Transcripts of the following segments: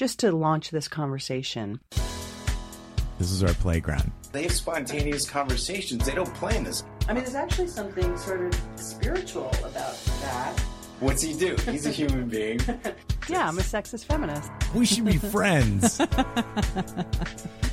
just to launch this conversation. This is our playground. They have spontaneous conversations. They don't plan this. I mean, there's actually something sort of spiritual about that. What's he do? He's a human being. Yeah, I'm a sexist feminist. We should be friends.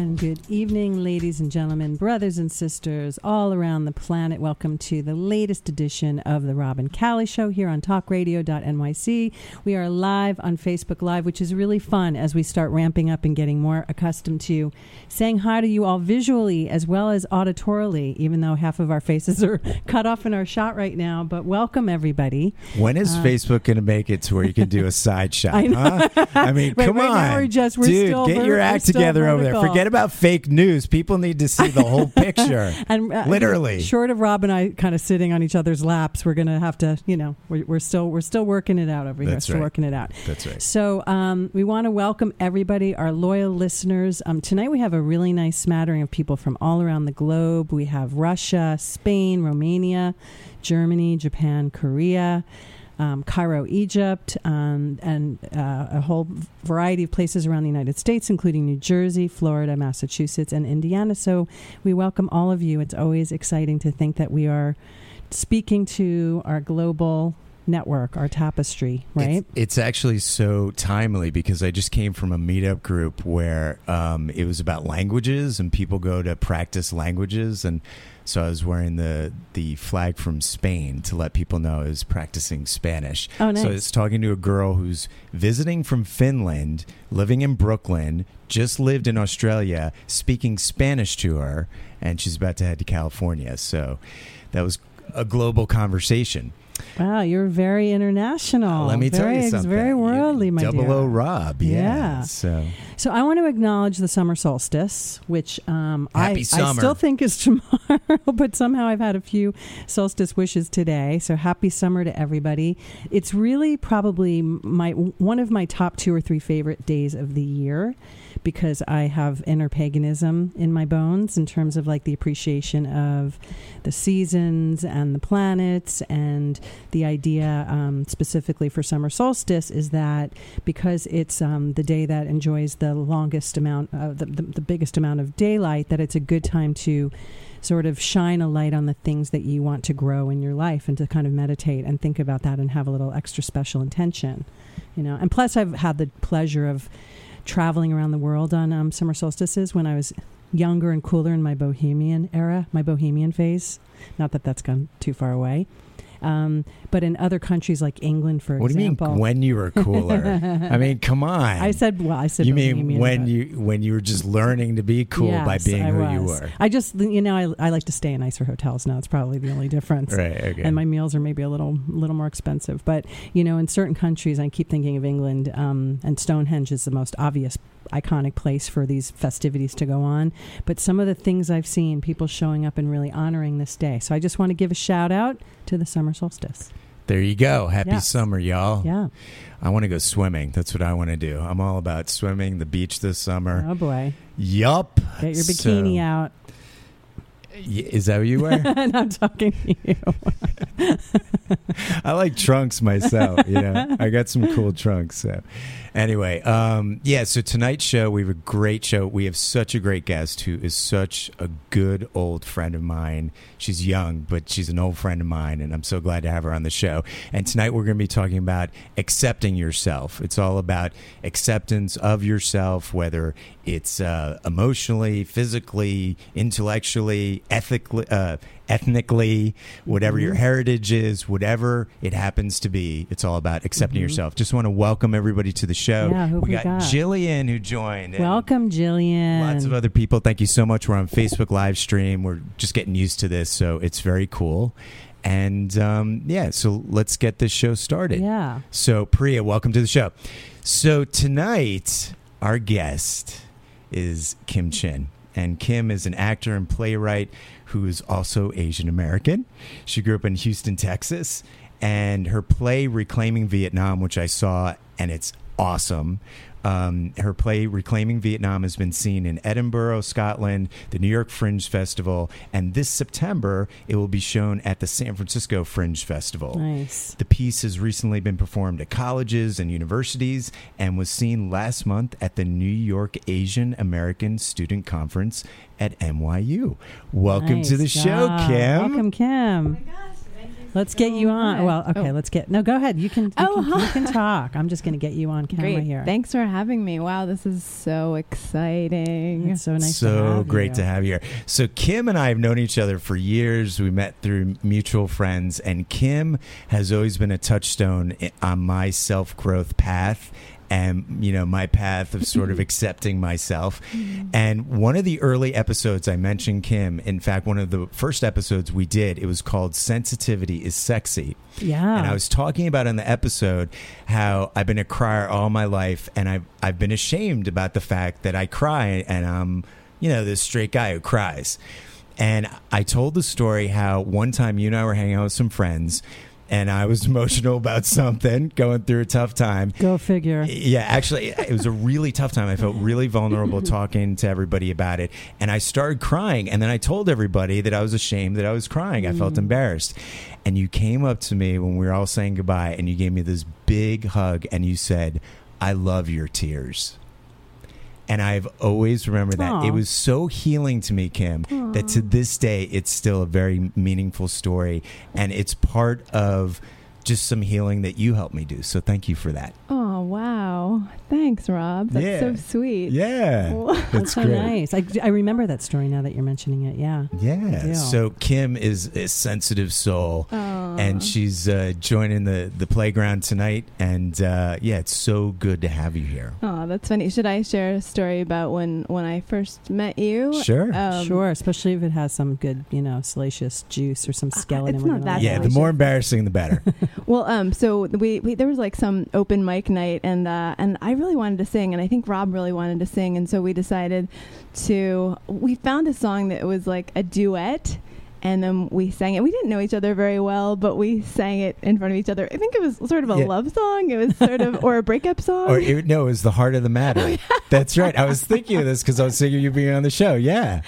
And good evening, ladies and gentlemen, brothers and sisters all around the planet. Welcome to the latest edition of the Rob and Callie Show here on talkradio.nyc. We are live on Facebook Live, which is really fun as we start ramping up and getting more accustomed to saying hi to you all visually as well as auditorily, even though half of our faces are cut off in our shot right now. But welcome, everybody. When is Facebook going to make it to where you can do a side shot? Uh, I. Huh? I mean, Wait, come right on, we're just- we're dude. get your act together over there. vertical. Forget about fake news. People need to see the whole picture. And uh, Literally. short of Rob and I kind of sitting on each other's laps, we're gonna have to, you know, we're, we're still we're still working it out over here. That's Still right. working it out. That's right. So um, we want to welcome everybody, our loyal listeners. Um, tonight we have a really nice smattering of people from all around the globe. We have Russia, Spain, Romania, Germany, Japan, Korea. Um, Cairo, Egypt, um, and uh, a whole variety of places around the United States, including New Jersey, Florida, Massachusetts, and Indiana. So we welcome all of you. It's always exciting to think that we are speaking to our global network, our tapestry, right? It's, it's actually so timely because I just came from a meetup group where um, it was about languages and people go to practice languages and so I was wearing the the flag from Spain to let people know I was practicing Spanish. Oh, nice. So it's talking to a girl who's visiting from Finland, living in Brooklyn, just lived in Australia, speaking Spanish to her, and she's about to head to California. So that was a global conversation. Wow, you're very international. Let me very, tell you something. Very worldly, my Double dear. O Rob, yeah. Yeah. So So I want to acknowledge the summer solstice, which um, I, I still think is tomorrow, but somehow I've had a few solstice wishes today. So happy summer to everybody. It's really probably my one of my top two or three favorite days of the year because I have inner paganism in my bones in terms of like the appreciation of the seasons and the planets. And the idea um, specifically for summer solstice is that because it's um, the day that enjoys the longest amount of the, the, the biggest amount of daylight that it's a good time to sort of shine a light on the things that you want to grow in your life and to kind of meditate and think about that and have a little extra special intention you know? And plus i've had the pleasure of traveling around the world on um, summer solstices when i was younger and cooler in my bohemian era my bohemian phase. Not that that's gone too far away um, but in other countries like england for what example do you mean when you were cooler? I mean, come on. I said, well, I said. you mean bohemian, when you when you were just learning to be cool by being I who you was. were? I just, you know, I, I like to stay in nicer hotels now. It's probably the only difference. Right. Okay. And my meals are maybe a little, little more expensive. But you know, in certain countries, I keep thinking of England, um, and Stonehenge is the most obvious, iconic place for these festivities to go on. But some of the things I've seen, people showing up and really honoring this day. So I just want to give a shout out to the summer solstice. there you go. Happy Yes. summer, y'all. Yeah. I want to go swimming. That's what I want to do. I'm all about swimming, the beach this summer. Oh boy, Yup. get your bikini So- out. Is that what you wear? and I'm talking to you. I like trunks myself. You know, I got some cool trunks. So, anyway, um, yeah. So tonight's show, we have a great show. We have such a great guest who is such a good old friend of mine. She's young, but she's an old friend of mine, and I'm so glad to have her on the show. And tonight we're going to be talking about accepting yourself. It's all about acceptance of yourself, whether it's uh, emotionally, physically, intellectually, ethically, uh, ethnically, whatever your heritage is, whatever it happens to be. It's all about accepting yourself. Just want to welcome everybody to the show. Yeah, we we got, got? Jillian who joined. Welcome, Jillian. Lots of other people. Thank you so much. We're on Facebook live stream. We're just getting used to this, so it's very cool. And um, yeah, so let's get this show started. Yeah. So, Priya, welcome to the show. So, tonight, our guest is Kim Chinh. And Kim is an actor and playwright who is also Asian American. She grew up in Houston, Texas. And her play, Reclaiming Vietnam, which I saw and it's awesome. Um, her play Reclaiming Vietnam has been seen in Edinburgh, Scotland, the New York Fringe Festival, and this September it will be shown at the San Francisco Fringe Festival. Nice. The piece has recently been performed at colleges and universities and was seen last month at the New York Asian American Student Conference at NYU. Welcome to the Nice show. Kim. Welcome, Kim. Let's get you on. Well, okay, Oh. let's get. No, go ahead. You can. You, Oh, can, you can talk. I'm just going to get you on camera Great. here. Thanks for having me. Wow, this is so exciting. It's so nice. so to have great you. to have you here. So Kim and I have known each other for years. We met through mutual friends, and Kim has always been a touchstone on my self growth path. And you know my path of sort of accepting myself, mm-hmm. and one of the early episodes I mentioned Kim. In fact, one of the first episodes we did, it was called "Sensitivity is Sexy," Yeah. And I was talking about in the episode how I've been a crier all my life, and I've I've been ashamed about the fact that I cry, and I'm you know this straight guy who cries. And I told the story how one time you and I were hanging out with some friends, and I was emotional about something, going through a tough time. Go figure. Yeah, actually, it was a really tough time. I felt really vulnerable talking to everybody about it. And I started crying. And then I told everybody that I was ashamed that I was crying. I felt mm. embarrassed. And you came up to me when we were all saying goodbye and you gave me this big hug and you said, I love your tears. And I've always remembered that. Aw. It was so healing to me, Kim, that to this day, it's still a very meaningful story. And it's part of just some healing that you helped me do. So thank you for that. Oh, Oh, wow. Thanks, Rob. That's Yeah. so sweet. Yeah. Wow. That's That's so great. nice. I, I remember that story now that you're mentioning it. Yeah. Yeah. So Kim is a sensitive soul, Aw. and she's uh, joining the the playground tonight. And uh, yeah, it's so good to have you here. Oh, that's funny. Should I share a story about when when I first met you? Sure. Um, sure. Especially if it has some good, you know, salacious juice or some skeleton. it's not that like yeah. The more embarrassing, the better. Well, um, so we, we there was like some open mic night, and uh, and I really wanted to sing, and I think Rob really wanted to sing, and so we decided to we found a song that was like a duet. And then we sang it. We didn't know each other very well, but we sang it in front of each other. I think it was sort of a Yeah. love song. It was sort of, or a breakup song. or it, no, it was the heart of the matter. That's right. I was thinking of this because I was thinking of you being on the show. Yeah,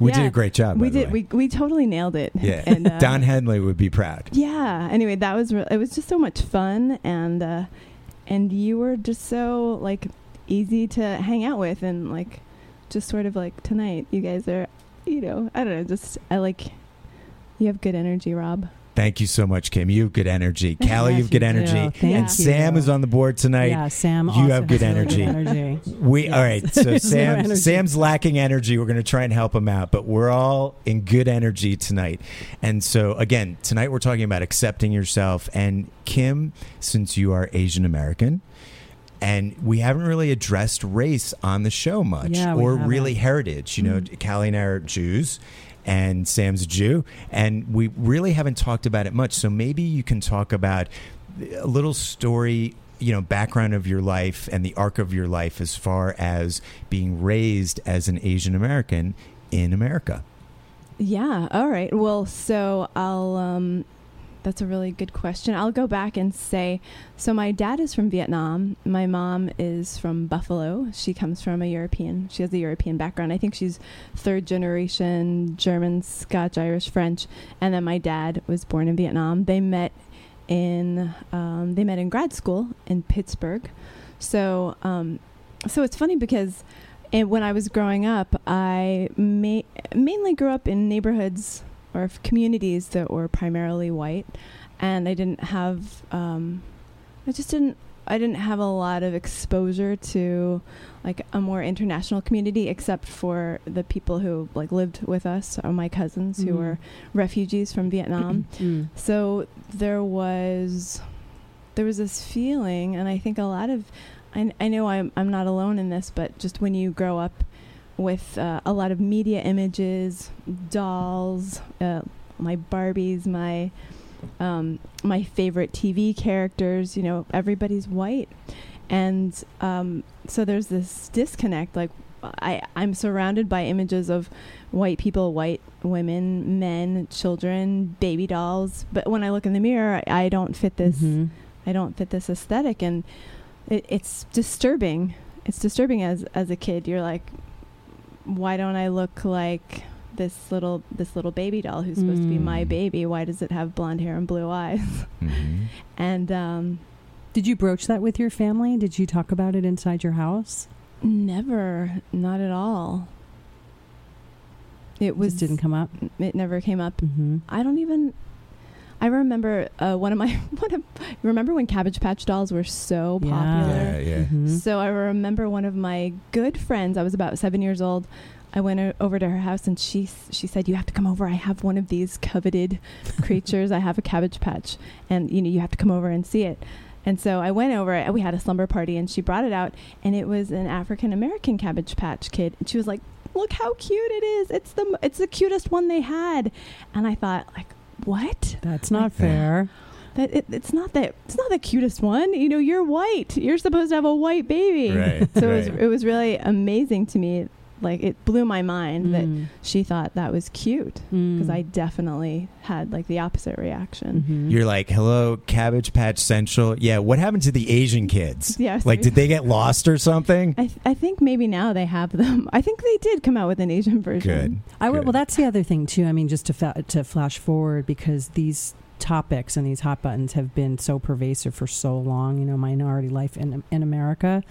we did a great job. we did. We we totally nailed it. yeah. And, uh, Don Henley would be proud. Yeah. Anyway, that was re- it was just so much fun, and uh, and you were just so like easy to hang out with, and like just sort of like tonight, you guys are, you know, I don't know, just I like you have good energy, Rob. Thank you so much, Kim. You have good energy. Callie, you have good energy. And you. Sam is on the board tonight. Yeah, Sam. You also have good has really energy. energy. We Yes. all right. So Sam, energy. Sam's lacking energy. We're going to try and help him out, but we're all in good energy tonight. And so again, tonight we're talking about accepting yourself. And Kim, since you are Asian American, and we haven't really addressed race on the show much, Yeah, or really heritage. You know, mm-hmm. Callie and I are Jews. And Sam's a Jew, and we really haven't talked about it much. So maybe you can talk about a little story you know background of your life and the arc of your life as far as being raised as an asian american in america Yeah. All right. Well, so I'll. Um, that's a really good question. I'll go back and say so my dad is from Vietnam. My mom is from Buffalo. She comes from a European. She has a European background. I think she's third generation German, Scotch, Irish, French. And then my dad was born in Vietnam. They met in um, they met in grad school in Pittsburgh. So um, so it's funny because when I was growing up, I ma- mainly grew up in neighborhoods or communities that were primarily white, and I didn't have, um, I just didn't, I didn't have a lot of exposure to like a more international community, except for the people who like lived with us, or my cousins who Mhm. were refugees from Vietnam. Mm. So there was there was this feeling, and I think a lot of I, I know I'm I'm not alone in this, but just when you grow up with uh, a lot of media images, dolls, uh, my Barbies, my um, my favorite TV characters, you know, everybody's white, and um, so there's this disconnect. Like I I'm surrounded by images of white people, white women, men, children, baby dolls, but when I look in the mirror, I, I don't fit this. Mhm. I don't fit this aesthetic and it, it's disturbing. It's disturbing as as a kid. You're like, why don't I look like this little this little baby doll who's supposed to be my Mm. baby? Why does it have blonde hair and blue eyes? Mhm. And um, Did you broach that with your family? Did you talk about it inside your house? never, not at all. It It was just didn't come up. It never came up. hmm I don't even. I remember uh, one of my one of. Remember when Cabbage Patch dolls were so Yeah. popular? Yeah, yeah. Mhm. So I remember one of my good friends. I was about seven years old. I went over to her house and she she said, "You have to come over. I have one of these coveted creatures. I have a Cabbage Patch, and you know you have to come over and see it." And so I went over. and We had a slumber party, and she brought it out, and it was an African American Cabbage Patch kid. And she was like, "Look how cute it is! It's the it's the cutest one they had." And I thought, like, what? That's not Like- fair. That it, it's not that it's not the cutest one. You know, you're white. You're supposed to have a white baby. Right, So it was it was really amazing to me. Like it blew my mind that Mm. she thought that was cute Mm. because I definitely had like the opposite reaction. Mhm. You're like, hello, Cabbage Patch Central. Yeah, what happened to the Asian kids? Yeah, Like, did they get lost or something? I th- I think maybe now they have them. I think they did come out with an Asian version. Good. I would, Good. well, that's the other thing too. I mean, just to fa- to flash forward because these topics and these hot buttons have been so pervasive for so long. You know, minority life in in America.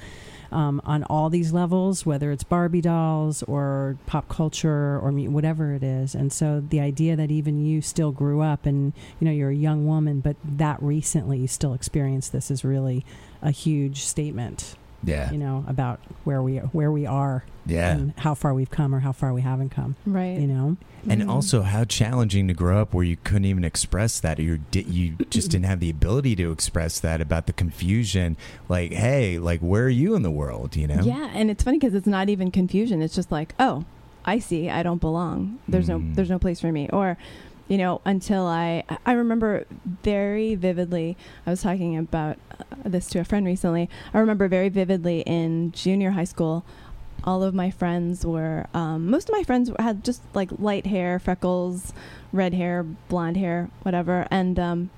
Um, on all these levels, whether it's Barbie dolls or pop culture or whatever it is, and so the idea that even you still grew up and you know you're a young woman, but that recently you still experienced this is really a huge statement. Yeah. You know about where we where we are Yeah. and how far we've come or how far we haven't come. Right. You know. And Mhm. also, how challenging to grow up where you couldn't even express that, or you di- you just didn't have the ability to express that about the confusion. Like, hey, like, where are you in the world? You know? Yeah, and it's funny because it's not even confusion. It's just like, oh, I see. I don't belong. There's no Mm. there's no place for me. Or, you know, until I I remember very vividly. I was talking about uh, this to a friend recently. I remember very vividly in junior high school. All of my friends were, um, most of my friends had just like light hair, freckles, red hair, blonde hair, whatever, and um,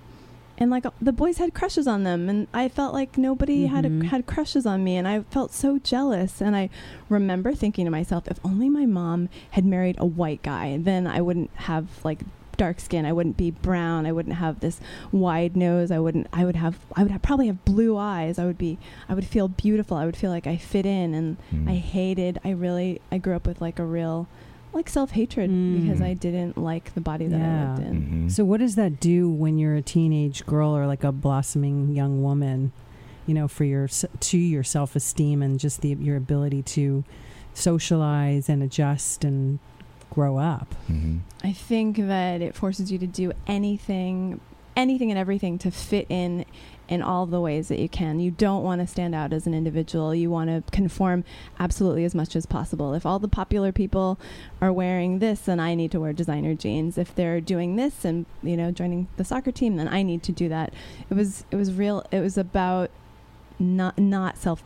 and like the boys had crushes on them, and I felt like nobody had Mhm. a, had crushes on me, and I felt so jealous. And I remember thinking to myself, if only my mom had married a white guy, then I wouldn't have like dark skin. I wouldn't be brown. I wouldn't have this wide nose. I wouldn't. I would have. I would have, probably have blue eyes. I would be. I would feel beautiful. I would feel like I fit in. And Mm. I hated. I really. I grew up with like a real, like self hatred Mm. because I didn't like the body that Yeah. I lived in. Mhm. So, what does that do when you're a teenage girl or like a blossoming young woman? You know, for your to your self esteem and just the your ability to socialize and adjust and grow up. Mhm. I think that it forces you to do anything, anything and everything to fit in in all the ways that you can. You don't want to stand out as an individual. You want to conform absolutely as much as possible. If all the popular people are wearing this, then I need to wear designer jeans. If they're doing this and, you know, joining the soccer team, then I need to do that. It was it was real it was about not not self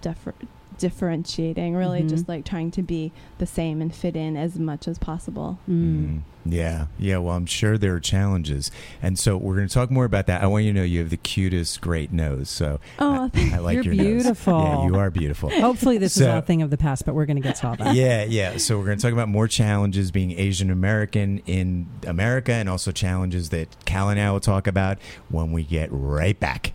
differentiating, really Mhm. just like trying to be the same and fit in as much as possible. Mm. Mhm. Yeah, yeah. Well, I'm sure there are challenges, and so we're going to talk more about that. I want you to know you have the cutest, great nose. So Oh, I, I like You're your nose. beautiful. Yeah, you are beautiful. Hopefully, this is So- all a thing of the past, but we're going to get to all that. yeah, yeah. So we're going to talk about more challenges being Asian American in America, and also challenges that Cal and I will talk about when we get right back.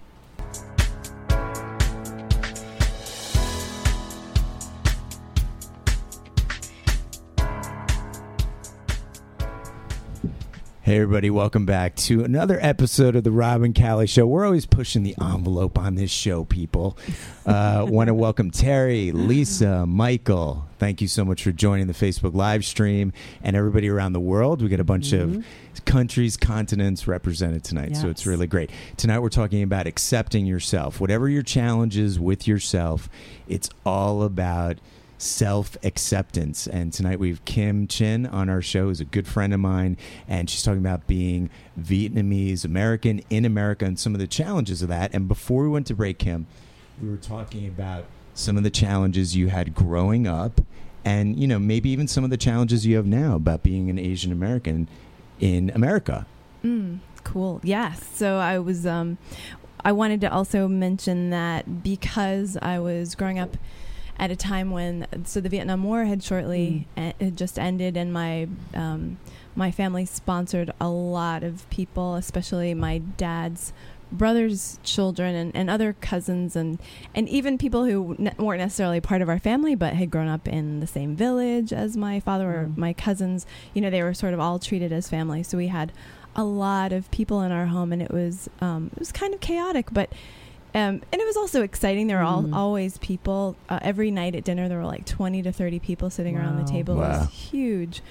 Hey, everybody, welcome back to another episode of the Rob and Callie Show. We're always pushing the envelope on this show, people. Uh, Want to welcome Terry, Lisa, Michael. Thank you so much for joining the Facebook live stream and everybody around the world. We got a bunch Mhm. of countries, continents represented tonight, so it's really great. Tonight, we're talking about accepting yourself. Whatever your challenges with yourself, it's all about self acceptance. And tonight we have Kim Chinh on our show, who's a good friend of mine, and she's talking about being Vietnamese American in America and some of the challenges of that. And before we went to break, Kim, we were talking about some of the challenges you had growing up, and you know maybe even some of the challenges you have now about being an Asian American in America. Mm, cool. Yes. So I was, um, I wanted to also mention that because I was growing up at a time when so the Vietnam War had shortly Mm. e- had just ended, and my um, my family sponsored a lot of people, especially my dad's brothers' children and, and other cousins and and even people who ne- weren't necessarily part of our family but had grown up in the same village as my father or Mm. my cousins. You know, they were sort of all treated as family. So we had a lot of people in our home, and it was um, it was kind of chaotic, but. Um, and it was also exciting. There were all, Mm. always people. Uh, every night at dinner, there were like 20 to 30 people sitting around the Wow. table. It was huge.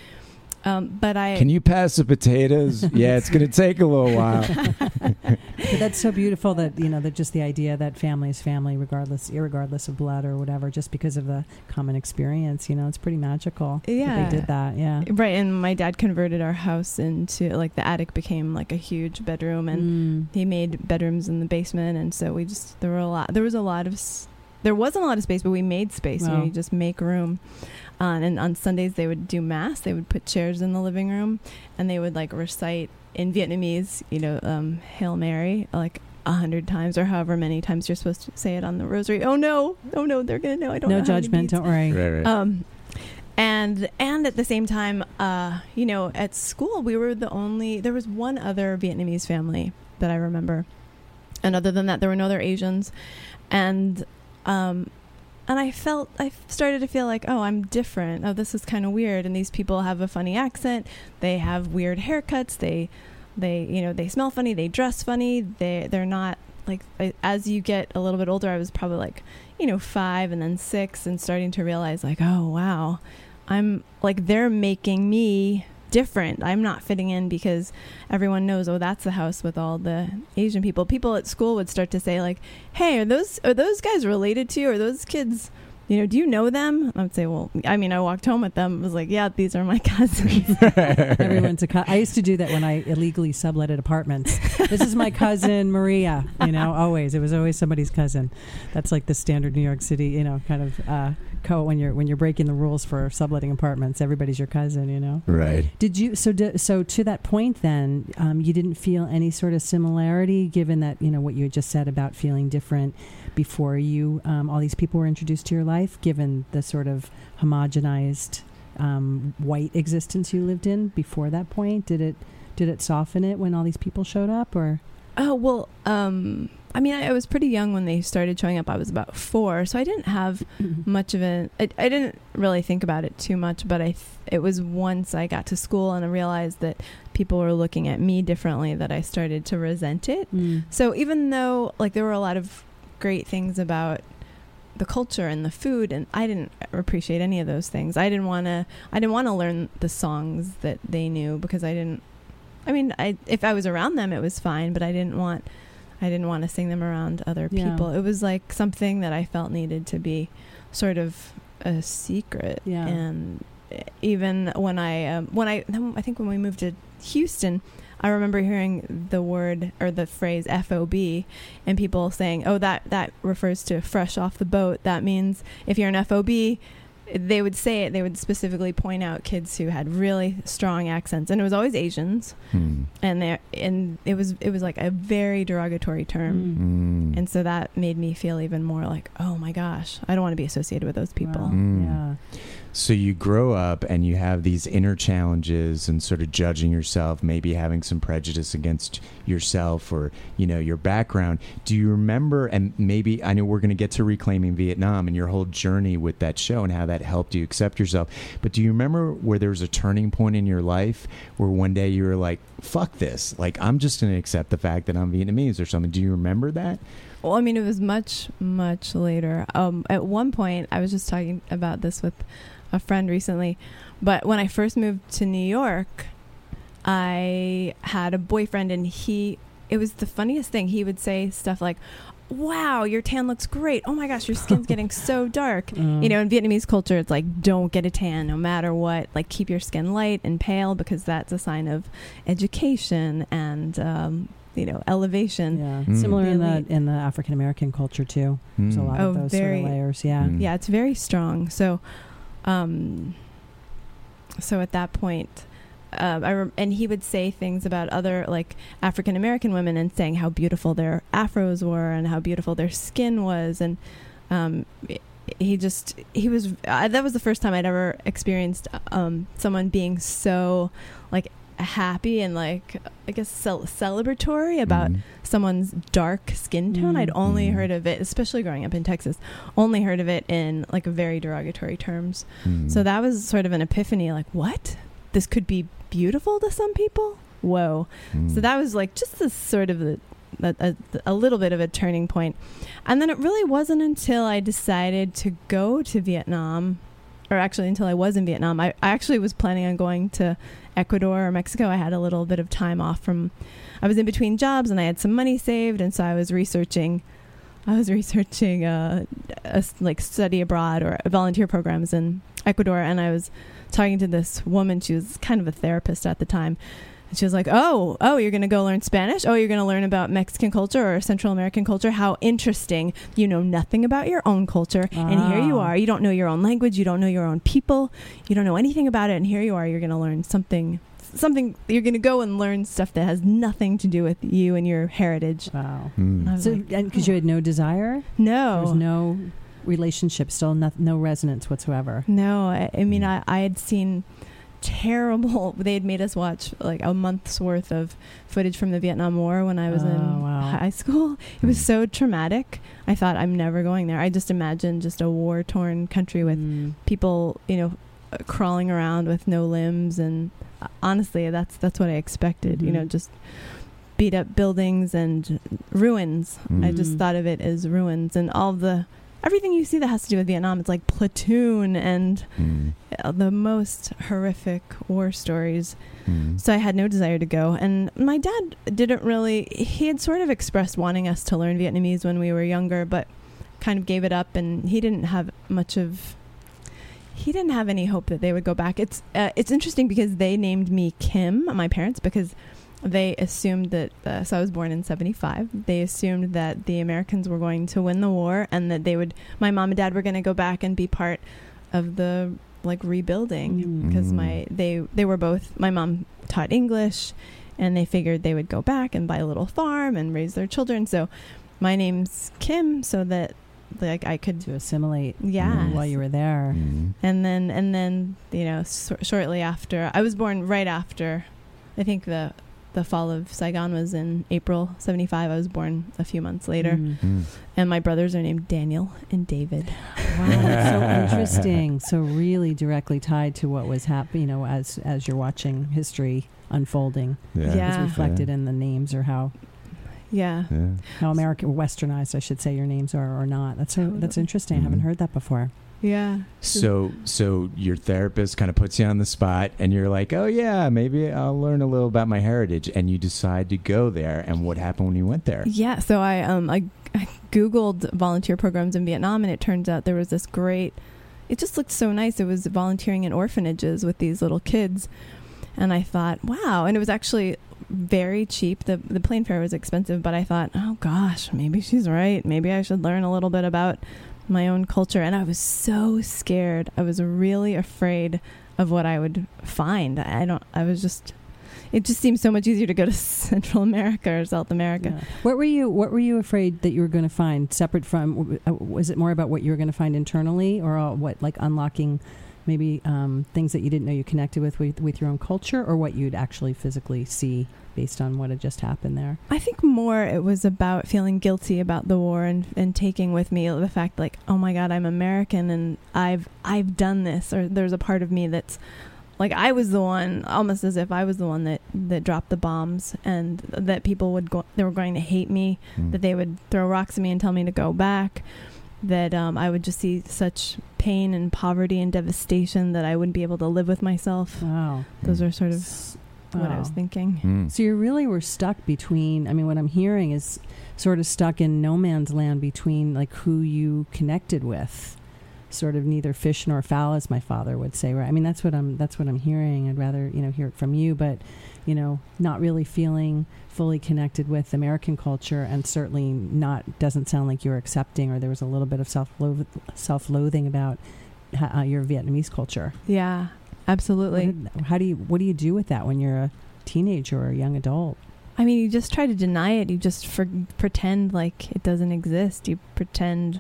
Um, but I. Can you pass the potatoes? yeah, it's going to take a little while. But that's so beautiful that you know that just the idea that family is family, regardless, irregardless of blood or whatever, just because of the common experience. You know, it's pretty magical. that Yeah. they did that. Yeah. Right, and my dad converted our house into like the attic became like a huge bedroom, and Mm. he made bedrooms in the basement, and so we just there were a lot. There was a lot of s- there wasn't a lot of space, but we made space. You know, you just make room. Uh, and on Sundays they would do mass. They would put chairs in the living room, and they would like recite in Vietnamese, you know, um, Hail Mary, like a hundred times or however many times you're supposed to say it on the rosary. Oh no, oh no, they're gonna know. I don't No know judgment. Don't worry. right, right. Um, and and at the same time, uh, you know, at school we were the only. There was one other Vietnamese family that I remember, and other than that, there were no other Asians, and um, and I felt I started to feel like, oh, I'm different. Oh, this is kind of weird. And these people have a funny accent. They have weird haircuts. They they you know they smell funny. They dress funny. They they're not like as you get a little bit older. I was probably like you know five and then six and starting to realize like oh wow i'm like they're making me different. I'm not fitting in because everyone knows oh that's the house with all the asian people. People at school would start to say like hey are those are those guys related to you? Are those kids you know do you know them i would say well i mean i walked home with them I was like yeah these are my cousins Everyone's a. cousin. I used to do that when I illegally subletted apartments. This is my cousin Maria. You know, always it was always somebody's cousin. That's like the standard New York City. You know, kind of uh, co when you're when you're breaking the rules for subletting apartments. Everybody's your cousin. You know. right. Did you so di- so to that point then um, you didn't feel any sort of similarity given that you know what you had just said about feeling different before you um, all these people were introduced to your life given the sort of homogenized um, white existence you lived in before that point did it did it soften it when all these people showed up or Oh well, um, I mean, I, I was pretty young when they started showing up. I was about four, so I didn't have much of a. I, I didn't really think about it too much, but I. Th- it was once I got to school and I realized that people were looking at me differently that I started to resent it. Mm. So even though like there were a lot of great things about the culture and the food and I didn't appreciate any of those things. I didn't want to I didn't want to learn the songs that they knew because I didn't I mean, I if I was around them it was fine, but I didn't want I didn't want to sing them around other Yeah. people. It was like something that I felt needed to be sort of a secret. Yeah. And even when I um, when I I think when we moved to Houston, I remember hearing the word or the phrase FOB and people saying, "Oh, that that refers to fresh off the boat. That means if you're an FOB, they would say it. They would specifically point out kids who had really strong accents, and it was always Asians. Hmm. And they and it was it was like a very derogatory term. Mm. And so that made me feel even more like, oh my gosh, I don't want to be associated with those people. Wow. Mm. yeah So you grow up and you have these inner challenges and sort of judging yourself, maybe having some prejudice against yourself or, you know, your background. Do you remember and maybe I know we're going to get to reclaiming Vietnam and your whole journey with that show and how that helped you accept yourself. But do you remember where there was a turning point in your life where one day you were like, fuck this. Like I'm just going to accept the fact that I'm Vietnamese or something. Do you remember that? Well, I mean, it was much, much later. Um, at one point, I was just talking about this with a friend recently, but when I first moved to New York, I had a boyfriend, and he, it was the funniest thing. He would say stuff like, Wow, your tan looks great. Oh my gosh, your skin's getting so dark. Mm. You know, in Vietnamese culture, it's like, don't get a tan no matter what. Like, keep your skin light and pale because that's a sign of education and, um, you know, elevation. yeah Mm. similar in the in the African American culture too there's a lot Oh, of those sort of layers yeah Mm. yeah it's very strong so um so at that point uh, rem- and he would say things about other like African American women and saying how beautiful their afros were and how beautiful their skin was and um, he just he was that was the first time I'd ever experienced um, someone being so like happy and like I guess cel- celebratory about Mhm. someone's dark skin tone. Mm. I'd only Mm. heard of it, especially growing up in Texas, only heard of it in like very derogatory terms. So that was sort of an epiphany like, what? This could be beautiful to some people? Whoa. So that was like just this sort of a, a, a little bit of a turning point. And then it really wasn't until I decided to go to Vietnam, or actually until I was in Vietnam. I, I actually was planning on going to Ecuador or Mexico. I had a little bit of time off from, I was in between jobs and I had some money saved. And so I was researching. I was researching uh, a, like study abroad or volunteer programs in Ecuador, and I was talking to this woman. She was kind of a therapist at the time, and she was like, "Oh, oh, you're going to go learn Spanish? Oh, you're going to learn about Mexican culture or Central American culture? How interesting! You know nothing about your own culture, and here you ah. are. You don't know your own language. You don't know your own people. You don't know anything about it, and here you are. You're going to learn something." Something you're going to go and learn stuff that has nothing to do with you and your heritage. Wow. Hmm. I was So, like, because you had no desire, there was no, no relationship, still no, no resonance whatsoever. No, I, I mean, I, I had seen terrible. They had made us watch like a month's worth of footage from the Vietnam War when I was Oh, in wow. high school. It was so traumatic. I thought I'm never going there. I just imagined just a war torn country with Mm. people, you know, uh, crawling around with no limbs, and uh, honestly, that's that's what I expected. You know, Mhm. just beat up buildings and ruins. I just Mhm. thought of it as ruins and all the everything you see that has to do with Vietnam. It's like platoon and Mhm. Uh, the most horrific war stories. Mhm. So I had no desire to go. And my dad didn't really, he had sort of expressed wanting us to learn Vietnamese when we were younger, but kind of gave it up. And he didn't have much of, he didn't have any hope that they would go back. It's, uh, it's interesting because they named me Kim, my parents, because they assumed that, uh, so I was born in 75. They assumed that the Americans were going to win the war and that they would, my mom and dad were going to go back and be part of the like rebuilding Mm. because Mm. my they they were both my mom taught English and they figured they would go back and buy a little farm and raise their children so my name's Kim so that like I could to assimilate yeah while you were there. Mhm. and then and then you know so, shortly after I was born right after I think the the fall of Saigon was in April 75 I was born a few months later Mm. Mhm. and my brothers are named Daniel and David Wow, that's so interesting. So really directly tied to what was happening, you know, as as you're watching history unfolding. Yeah. Yeah. It's reflected in the names or how yeah Yeah. how American westernized, I should say, your names are or not. That's so, that's interesting. I haven't Mhm. heard that before. Yeah So, so your therapist kind of puts you on the spot, and you're like, "Oh yeah, maybe I'll learn a little about my heritage," and you decide to go there. And what happened when you went there? Yeah, so I um I, I googled volunteer programs in Vietnam and it turns out there was this great it just looked so nice. It was volunteering in orphanages with these little kids. And I thought, wow, and it was actually very cheap. The the plane fare was expensive, but I thought, oh gosh, maybe she's right. Maybe I should learn a little bit about my own culture and I was so scared. I was really afraid of what I would find. I don't I was just it just seems so much easier to go to Central America or South America. Yeah. What were you What were you afraid that you were going to find separate from? uh, Was it more about what you were going to find internally, or uh, what like unlocking maybe um, things that you didn't know you connected with, with with your own culture, or what you'd actually physically see based on what had just happened there? I think more it was about feeling guilty about the war and, and taking with me the fact like, oh my God, I'm American and I've I've done this or there's a part of me that's like I was the one almost as if I was the one that, that dropped the bombs and that people would go they were going to hate me, Mm. that they would throw rocks at me and tell me to go back. That um, I would just see such pain and poverty and devastation that I wouldn't be able to live with myself. Wow. Those are sort of what I was thinking. Mm. So you really were stuck between. I mean, what I'm hearing is sort of stuck in no man's land between like who you connected with, sort of neither fish nor fowl, as my father would say. Right? I mean, that's what I'm. That's what I'm hearing. I'd rather you know hear it from you, but you know, not really feeling fully connected with American culture, and certainly not doesn't sound like you're accepting, or there was a little bit of self self loathing about uh, your Vietnamese culture. Yeah. Absolutely. Did- how do you what do you do with that when you're a teenager or a young adult? I mean, you just try to deny it. You just for, pretend like it doesn't exist. You pretend,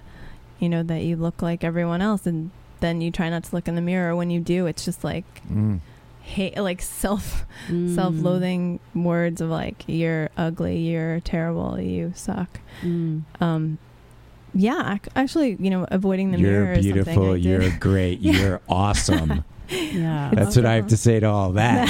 you know, that you look like everyone else, and then you try not to look in the mirror. When you do, it's just like Mm. hate, like self Mm. self-loathing words of like you're ugly, you're terrible, you suck. Mm. Um, yeah, actually, you know, avoiding the You're mirror is something I beautiful. did. You're great. Yeah. You're awesome. Yeah. That's what I have to say to all that.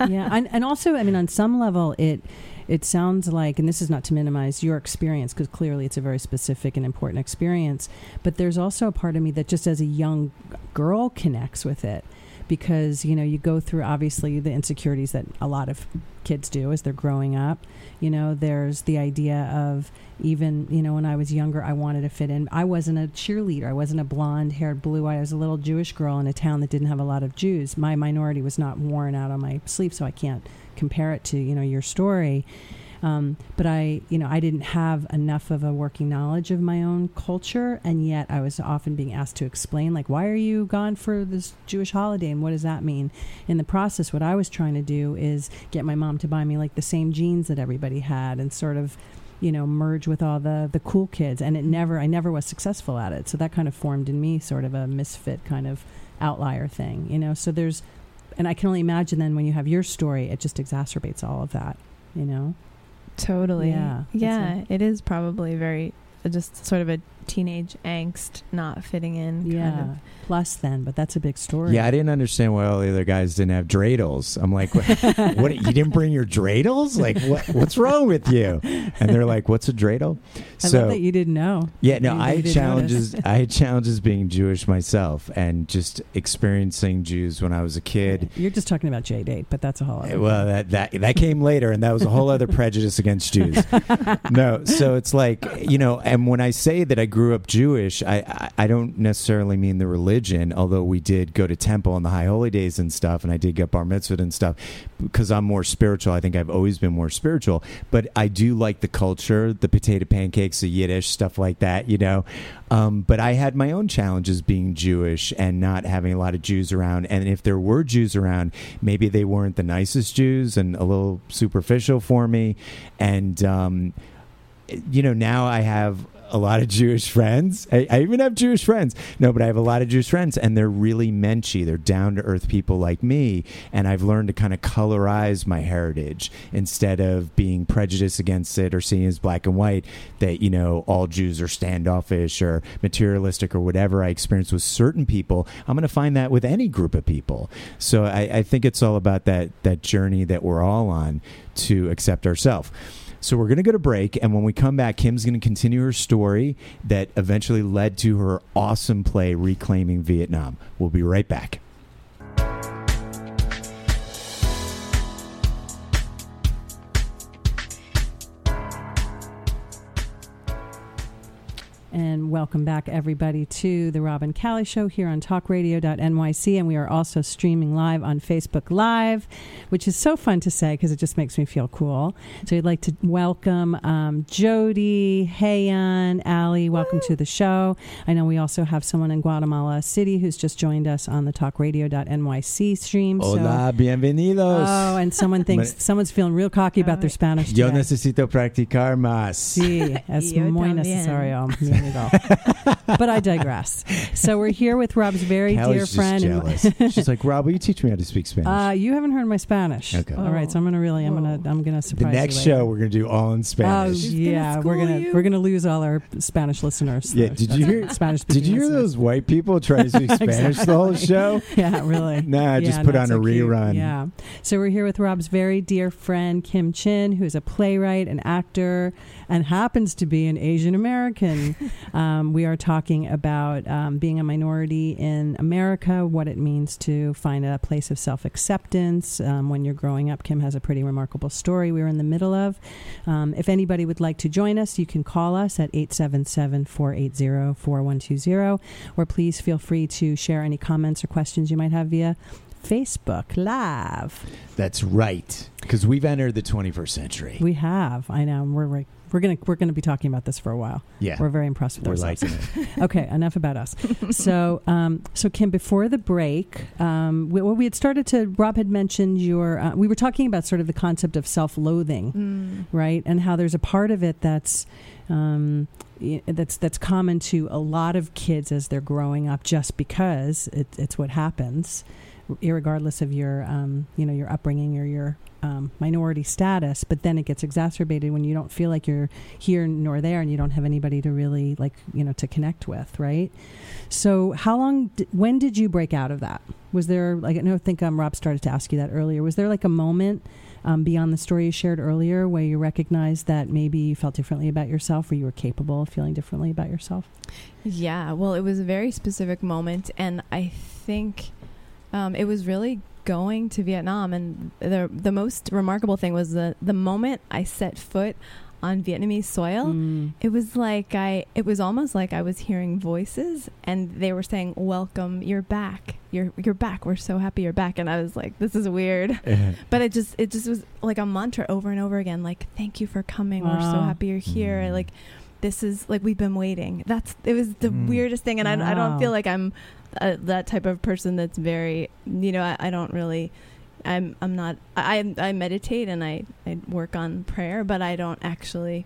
yeah, and, and also, I mean, on some level, it it sounds like, and this is not to minimize your experience because clearly it's a very specific and important experience, but there's also a part of me that just as a young girl connects with it because you know you go through obviously the insecurities that a lot of kids do as they're growing up. You know there's the idea of even you know when i was younger i wanted to fit in. I wasn't a cheerleader. I wasn't a blonde haired blue eyed. I was a little jewish girl in a town that didn't have a lot of jews. My minority was not worn out on my sleeve so i can't compare it to you know your story um, but I, you know, I didn't have enough of a working knowledge of my own culture, and yet I was often being asked to explain, like, why are you gone for this Jewish holiday, and what does that mean? In the process, what I was trying to do is get my mom to buy me like the same jeans that everybody had, and sort of, you know, merge with all the the cool kids. And it never, I never was successful at it. So that kind of formed in me sort of a misfit kind of outlier thing, you know. So there's, and I can only imagine then when you have your story, it just exacerbates all of that, you know. Totally. Yeah, Yeah. it is probably very uh, just sort of a teenage angst, not fitting in. Yeah. Kind of. Plus, then, but that's a big story. Yeah, I didn't understand why all the other guys didn't have dreidels. I'm like, what? what you didn't bring your dreidels? Like, what? What's wrong with you? And they're like, what's a dreidel? I love that you didn't know. Yeah, no, I had challenges. I had challenges being Jewish myself, and just experiencing Jews when I was a kid. You're just talking about J date, but that's a whole other. Well, that that that came later, and that was a whole other prejudice against Jews. No, so it's like you know, and when I say that I grew up Jewish, I I, I don't necessarily mean the religion, although we did go to temple on the high holy days and stuff, and I did get bar mitzvah and stuff, because I'm more spiritual. I think I've always been more spiritual, but I do like the culture, the potato pancakes, the Yiddish stuff like that, you know. Um, but I had my own challenges being Jewish and not having a lot of Jews around. And if there were Jews around, maybe they weren't the nicest Jews and a little superficial for me. And, um, you know, now I have a lot of Jewish friends. I, I even have Jewish friends. No, but I have a lot of Jewish friends, and they're really menschy. They're down to earth people like me. And I've learned to kind of colorize my heritage instead of being prejudiced against it or seeing as black and white that, you know, all Jews are standoffish or materialistic or whatever I experience with certain people. I'm going to find that with any group of people. So I, I think it's all about that, that journey that we're all on to accept ourselves. So we're going to go to break, and when we come back, Kim's going to continue her story that eventually led to her awesome play, Reclaiming Vietnam. We'll be right back. And welcome back, everybody, to the Rob and Callie Show here on talkradio.nyc. And we are also streaming live on Facebook Live, which is so fun to say because it just makes me feel cool. So I'd like to welcome um, Jody, Hayan, Allie. Welcome to the show. I know we also have someone in Guatemala City who's just joined us on the talkradio.nyc stream. so- Hola, bienvenidos. Oh, and someone thinks someone's feeling real cocky about their Spanish. Yo today. necesito practicar más. Sí, es muy también. necesario. legal. but I digress. So we're here with Rob's very Callie's dear just friend. jealous. She's like, Rob, will you teach me how to speak Spanish? uh, you haven't heard my Spanish. Okay. All right, so I'm gonna really, I'm gonna, I'm gonna surprise. the next you show, we're going to do all in Oh Spanish. gonna yeah, we're gonna you. we're gonna lose all our Spanish listeners. Yeah, did you hear- Spanish? Did you hear those white people trying to speak Spanish the whole show? Yeah, really. Nah, just put on so a cute. rerun. Yeah. So we're here with Rob's very dear friend Kim Chinh, who's a playwright, an actor, and happens to be an Asian American. um, we are talking about um, being a minority in America, what it means to find a place of self acceptance um, when you're growing up. Kim has a pretty remarkable story we were in the middle of. Um, if anybody would like to join us, you can call us at 877 480 4120, or please feel free to share any comments or questions you might have via Facebook Live. That's right. Because we've entered the 21st century. We have. I know. We're we're, we're gonna we're gonna be talking about this for a while. yeah. We're very impressed with We're ourselves. liking it. okay, enough about us. so, um, so Kim, before the break, um, we, well, we had started to. Rob had mentioned your. Uh, we were talking about sort of the concept of self-loathing, Mm. right? And how there's a part of it that's. Um, that's that's common to a lot of kids as they're growing up, just because it, it's what happens, regardless of your um, you know your upbringing or your um, minority status. But then it gets exacerbated when you don't feel like you're here nor there, and you don't have anybody to really like you know to connect with, right? So, how long? D- when did you break out of that? Was there like I know I think um, Rob started to ask you that earlier. Was there like a moment um, beyond the story you shared earlier where you recognized that maybe you felt differently about yourself, or you were capable of feeling differently about yourself? Yeah, well, it was a very specific moment, and I think um, it was really going to Vietnam. And the the most remarkable thing was the the moment I set foot on Vietnamese soil. Mm. It was like I. It was almost like I was hearing voices, and they were saying, "Welcome, you're back. You're you're back. We're so happy you're back." And I was like, "This is weird," but it just it just was like a mantra over and over again. Like, "Thank you for coming. We're so happy you're here." Mm. Like, this is like we've been waiting. That's it was the Mm. weirdest thing, and I, I don't feel like I'm uh, that type of person that's very you know I, I don't really. I'm I'm not I I meditate and I, I work on prayer, but I don't actually,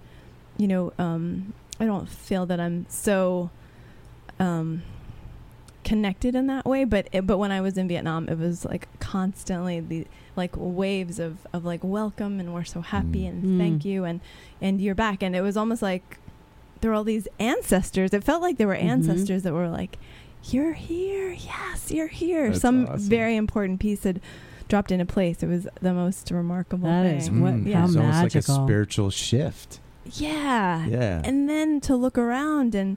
you know, um, I don't feel that I'm so um, connected in that way. But it, but when I was in Vietnam, it was like constantly the like waves of, of like welcome and we're so happy Mm. and Mm. thank you and and you're back and it was almost like there were all these ancestors. It felt like there were Mhm. ancestors that were like, "You're here, yes, you're here." That's Some awesome. very important piece had dropped into place. It was the most remarkable That thing. is what- Mm, how it's almost like magical. a spiritual shift. Yeah. Yeah. And then to look around and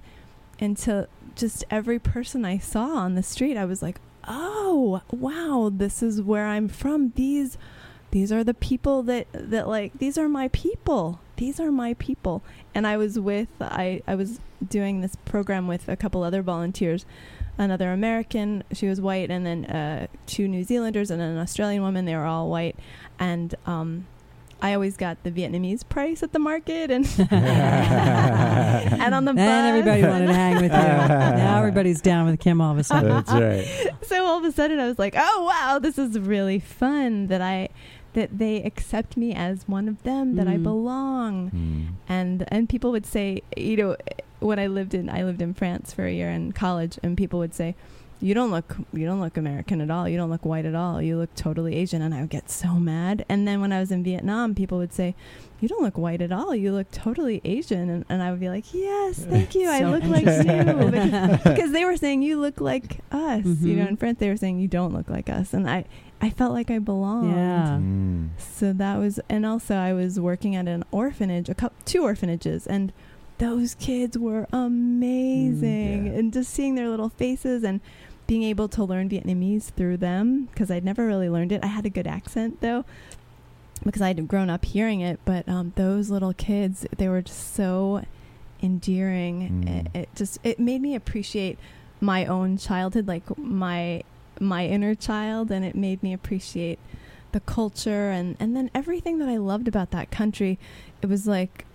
and to just every person I saw on the street, I was like, "Oh, wow, this is where I'm from. These these are the people that that like these are my people. These are my people." And I was with I I was doing this program with a couple other volunteers. Another American, she was white, and then uh, two New Zealanders and an Australian woman. They were all white, and um, I always got the Vietnamese price at the market, and and on the bus. And everybody wanted to hang with you. now everybody's down with Kim all of a sudden. That's right. so all of a sudden I was like, "Oh wow, this is really fun that I that they accept me as one of them, that I Mm. belong." Mm. And and people would say, you know, when I lived in I lived in France for a year in college and people would say, "You don't look you don't look American at all. You don't look white at all. You look totally Asian." And I would get so mad. And then when I was in Vietnam, people would say, "You don't look white at all. You look totally Asian." And, and I would be like, "Yes, thank you. I look like you." Because- because they were saying you look like us. You know, Mhm. in France they were saying you don't look like us, and I I felt like I belonged. Yeah. Mm. So that was, and also I was working at an orphanage, a couple, two orphanages, and those kids were amazing, Mm, yeah. and just seeing their little faces and being able to learn Vietnamese through them because I'd never really learned it. I had a good accent though because I'd grown up hearing it, but um, those little kids, they were just so endearing. Mm. It, it just it made me appreciate my own childhood, like my my inner child, and it made me appreciate the culture and and then everything that I loved about that country. It was like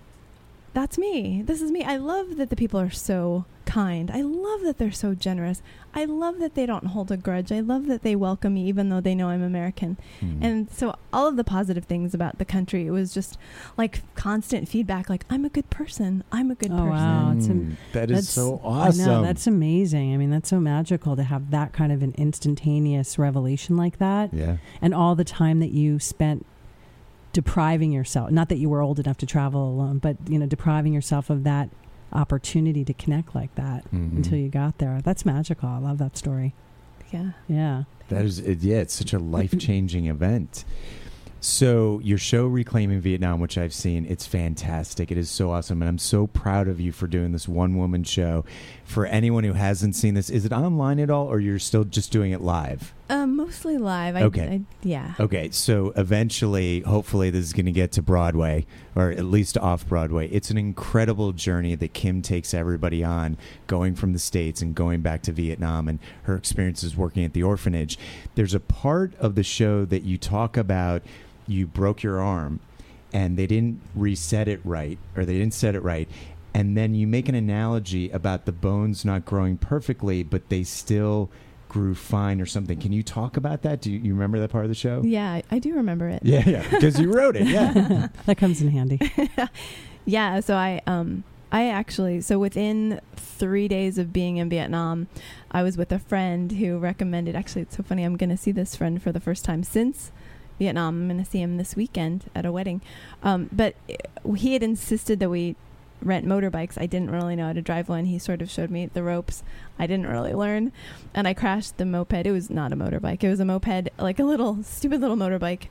that's me. This is me. I love that the people are so kind. I love that they're so generous. I love that they don't hold a grudge. I love that they welcome me even though they know I'm American. Mm. And so all of the positive things about the country, it was just like constant feedback like I'm a good person. I'm a good Oh, person. wow. Mm. that is That's- so awesome. I know that's amazing. I mean, that's so magical to have that kind of an instantaneous revelation like that, yeah. and all the time that you spent depriving yourself. Not that you were old enough to travel alone, but you know, depriving yourself of that opportunity to connect like that Mhm. until you got there. That's magical. I love that story. Yeah. Yeah. That is, it, yeah, it's such a life changing event. So, your show, Reclaiming Vietnam, which I've seen, it's fantastic. It is so awesome. And I'm so proud of you for doing this one woman show. For anyone who hasn't seen this, is it online at all or you're still just doing it live? Um, mostly live. I, Okay. I, yeah. Okay, so eventually, hopefully, this is going to get to Broadway, or at least off Broadway. It's an incredible journey that Kim takes everybody on, going from the States and going back to Vietnam and her experiences working at the orphanage. There's a part of the show that you talk about you broke your arm and they didn't reset it right, or they didn't set it right. And then you make an analogy about the bones not growing perfectly, but they still grew fine or something. Can you talk about that? Do you, you remember that part of the show? Yeah, I, I do remember it. Yeah, yeah, because you wrote it. Yeah. that comes in handy. Yeah, so I um I actually so within 3 days of being in Vietnam, I was with a friend who recommended actually it's so funny I'm going to see this friend for the first time since Vietnam. I'm going to see him this weekend at a wedding. Um, but uh, he had insisted that we rent motorbikes. I didn't really know how to drive one. He sort of showed me the ropes. I didn't really learn, and I crashed the moped. It was not a motorbike. It was a moped, like a little stupid little motorbike.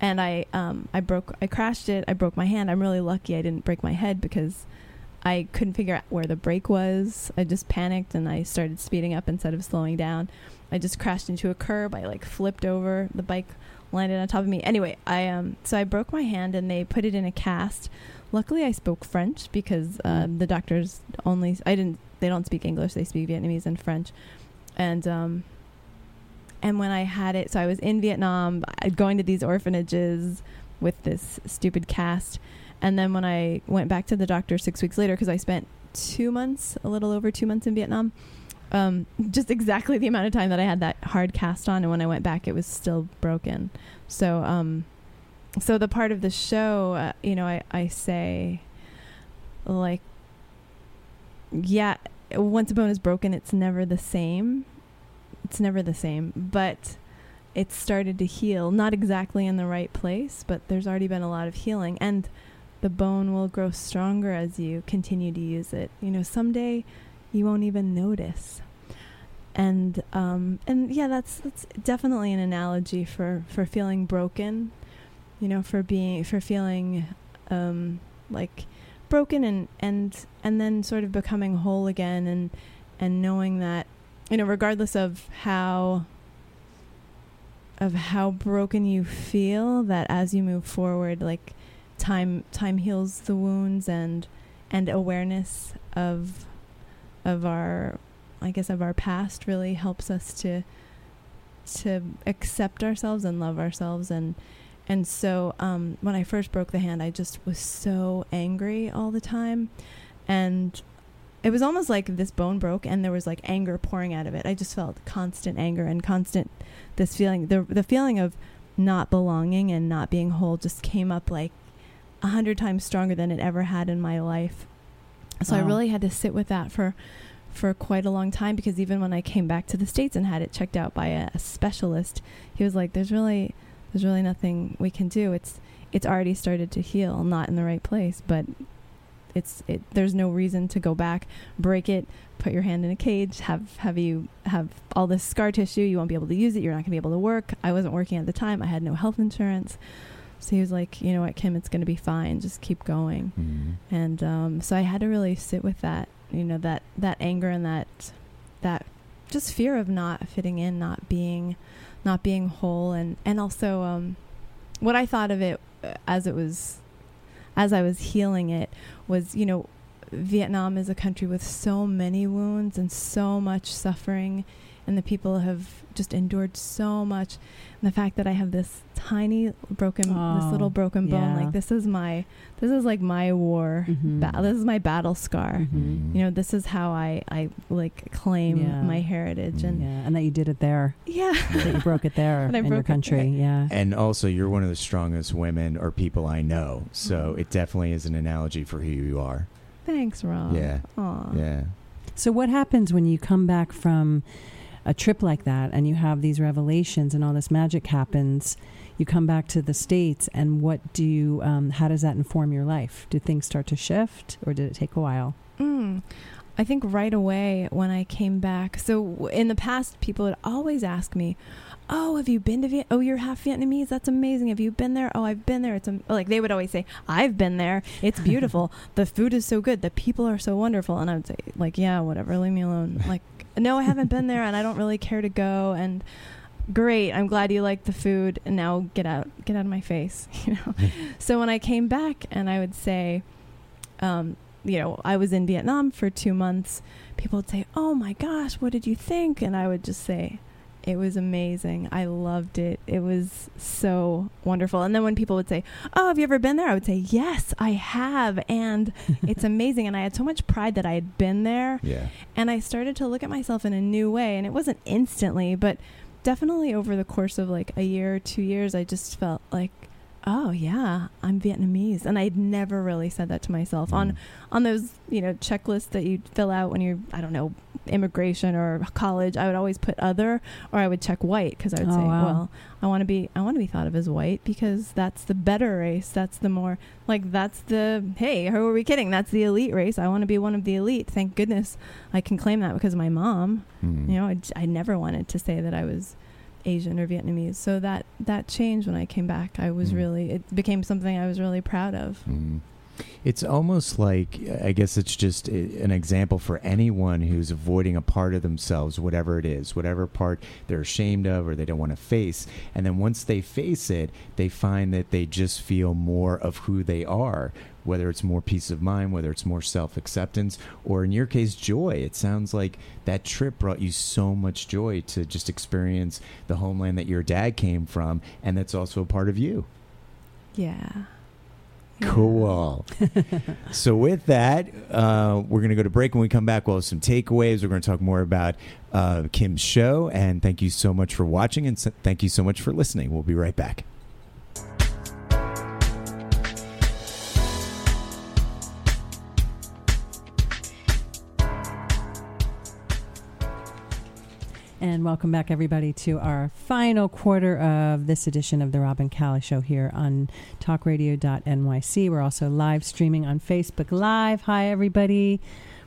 And I um I broke I crashed it. I broke my hand. I'm really lucky I didn't break my head because I couldn't figure out where the brake was. I just panicked and I started speeding up instead of slowing down. I just crashed into a curb. I like flipped over. The bike landed on top of me. Anyway, I um so I broke my hand and they put it in a cast. Luckily, I spoke French because um, the doctors only I didn't they don't speak English. They speak Vietnamese and French, and um and when I had it, so I was in Vietnam, going to these orphanages with this stupid cast, and then when I went back to the doctor six weeks later because I spent two months, a little over two months in Vietnam. Um, just exactly the amount of time that I had that hard cast on, and when I went back, it was still broken. So, um, so the part of the show, uh, you know, I, I say, like, yeah, once a bone is broken, it's never the same. It's never the same, but it's started to heal. Not exactly in the right place, but there's already been a lot of healing, and the bone will grow stronger as you continue to use it. You know, someday you won't even notice. And um, and yeah, that's that's definitely an analogy for for feeling broken. You know, for being for feeling um, like broken and and and then sort of becoming whole again and and knowing that you know regardless of how of how broken you feel that as you move forward like time time heals the wounds and and awareness of of our I guess of our past really helps us to to accept ourselves and love ourselves and and so um, when I first broke the hand I just was so angry all the time and it was almost like this bone broke and there was like anger pouring out of it. I just felt constant anger and constant this feeling the the feeling of not belonging and not being whole just came up like a hundred times stronger than it ever had in my life. So I really had to sit with that for for quite a long time because even when I came back to the states and had it checked out by a, a specialist, he was like, "There's really, there's really nothing we can do. It's it's already started to heal, not in the right place, but it's it. There's no reason to go back, break it, put your hand in a cage, have have you have all this scar tissue. You won't be able to use it. You're not going to be able to work. I wasn't working at the time. I had no health insurance." So he was like, "You know what, Kim? It's going to be fine. Just keep going." Mhm. and um, so I had to really sit with that, you know, that that anger and that that just fear of not fitting in, not being, not being whole, and and also um, what I thought of it uh, as it was, as I was healing it, was you know, Vietnam is a country with so many wounds and so much suffering, and the people have just endured so much. And the fact that I have this tiny broken, this Oh, little broken bone, yeah. like this is my, this is like my war. Mhm. Ba- this is my battle scar. Mhm. You know, this is how I, I like claim Yeah. my heritage and Yeah, and that you did it there. yeah. That you broke it there And in your country. Yeah. And also, you're one of the strongest women or people I know. So Mhm. it definitely is an analogy for who you are. Thanks, Rob. Yeah. Aw. Yeah. So what happens when you come back from a trip like that and you have these revelations and all this magic happens? You come back to the states, and what do you? Um, how does that inform your life? Do things start to shift, or did it take a while? Mm. I think right away when I came back. So in the past, people would always ask me, "Oh, have you been to Viet? Oh, you're half Vietnamese. That's amazing. Have you been there? Oh, I've been there. It's am-. like they would always say, "I've been there. It's beautiful. the food is so good. The people are so wonderful." And I would say, "Like, yeah, whatever. Leave me alone." Like, no, I haven't been there, and I don't really care to go. And great. I'm glad you like the food. And now get out, get out of my face. You know. so when I came back, and I would say, um, you know, I was in Vietnam for two months. People would say, "Oh my gosh, what did you think?" And I would just say, "It was amazing. I loved it. It was so wonderful." And then when people would say, "Oh, have you ever been there?" I would say, "Yes, I have, and it's amazing." And I had so much pride that I had been there, Yeah. and I started to look at myself in a new way. And it wasn't instantly, but definitely over the course of like a year or two years, I just felt like, oh yeah, I'm Vietnamese, and I'd never really said that to myself on Mm. on those you know checklists that you fill out when you're I don't know immigration or college. I would always put other, or I would check white because I would Oh, say, wow. well, I want to be I want to be thought of as white because that's the better race. That's the more like that's the hey, who are we kidding? That's the elite race. I want to be one of the elite. Thank goodness I can claim that because of my mom. Mm. You know, I, I never wanted to say that I was Asian or Vietnamese. So that that changed when I came back. I was Mm. really it became something I was really proud of. Mm. It's almost like I guess it's just an example for anyone who's avoiding a part of themselves, whatever it is, whatever part they're ashamed of or they don't want to face. And then once they face it, they find that they just feel more of who they are, whether it's more peace of mind, whether it's more self acceptance, or in your case, joy. It sounds like that trip brought you so much joy to just experience the homeland that your dad came from, and that's also a part of you. Yeah. Cool. so with that, uh, we're going to go to break. When we come back, we'll have some takeaways. We're going to talk more about uh, Kim's show. And thank you so much for watching, and so- thank you so much for listening. We'll be right back. And welcome back, everybody, to our final quarter of this edition of the Rob and Callie Show here on talkradio.nyc. We're also live streaming on Facebook Live. Hi, everybody.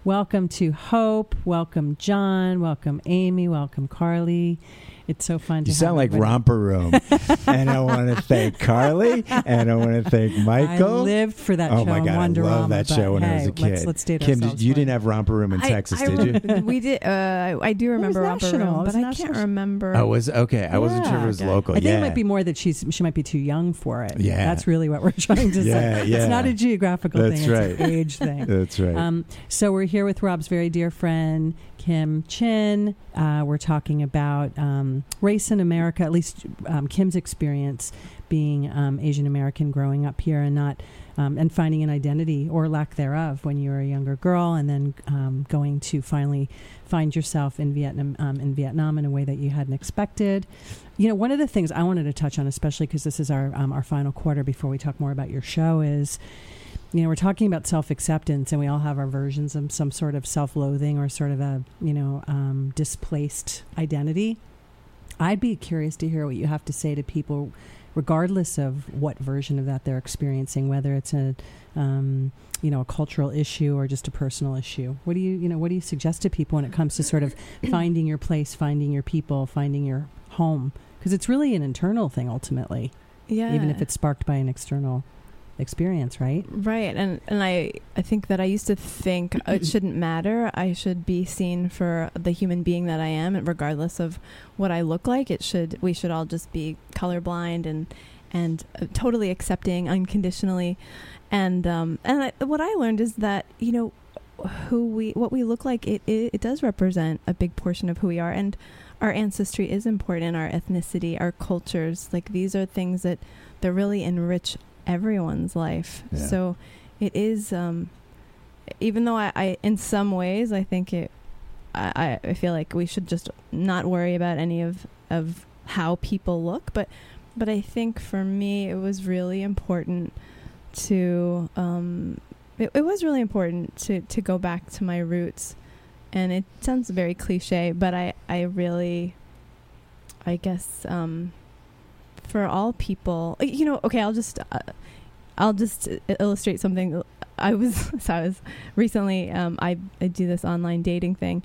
Welcome to Hope. Welcome, John. Welcome, Amy. Welcome, Carly. It's so fun to You have sound like everybody. Romper Room. and I want to thank Carly, and I want to thank Michael. I lived for that oh show my on God, I Wonderama, love that show when I was a kid. Let's, let's date Kim, ourselves you didn't have Romper Room in I- Texas, I did you? we did. Uh, I do remember Romper national. Room, but I can't remember. Oh, was okay. I wasn't sure if it was local. I think yeah. it might be more that she's she might be too young for it. Yeah. that's really what we're trying to Yeah, say. yeah. It's not a geographical That's thing; right. it's an age thing. That's right. Um, so we're here with Rob's very dear friend Kim Chinh. Uh, we're talking about um, race in America, at least um, Kim's experience being um, Asian American growing up here and not. Um, and finding an identity or lack thereof when you were a younger girl, and then um, going to finally find yourself in Vietnam um, in Vietnam in a way that you hadn't expected. You know, one of the things I wanted to touch on, especially because this is our um, our final quarter before we talk more about your show, is you know we're talking about self acceptance, and we all have our versions of some sort of self loathing or sort of a you know um, displaced identity. I'd be curious to hear what you have to say to people, regardless of what version of that they're experiencing, whether it's a um, you know a cultural issue or just a personal issue. What do you you know what do you suggest to people when it comes to sort of finding your place, finding your people, finding your home? Because it's really an internal thing ultimately, yeah, even if it's sparked by an external experience, right? Right, and and I I think that I used to think it shouldn't matter. I should be seen for the human being that I am, regardless of what I look like. It should we should all just be colorblind and and uh, totally accepting unconditionally. And um and I, what I learned is that you know who we what we look like it, it it does represent a big portion of who we are and our ancestry is important our ethnicity our cultures like these are things that that really enrich everyone's life Yeah. so it is um even though I, I in some ways i think it I, I feel like we should just not worry about any of of how people look but but i think for me it was really important to um it, it was really important to to go back to my roots and it sounds very cliche but i i really i guess um for all people you know okay i'll just uh, i'll just illustrate something. I was so i was recently um i i do this online dating thing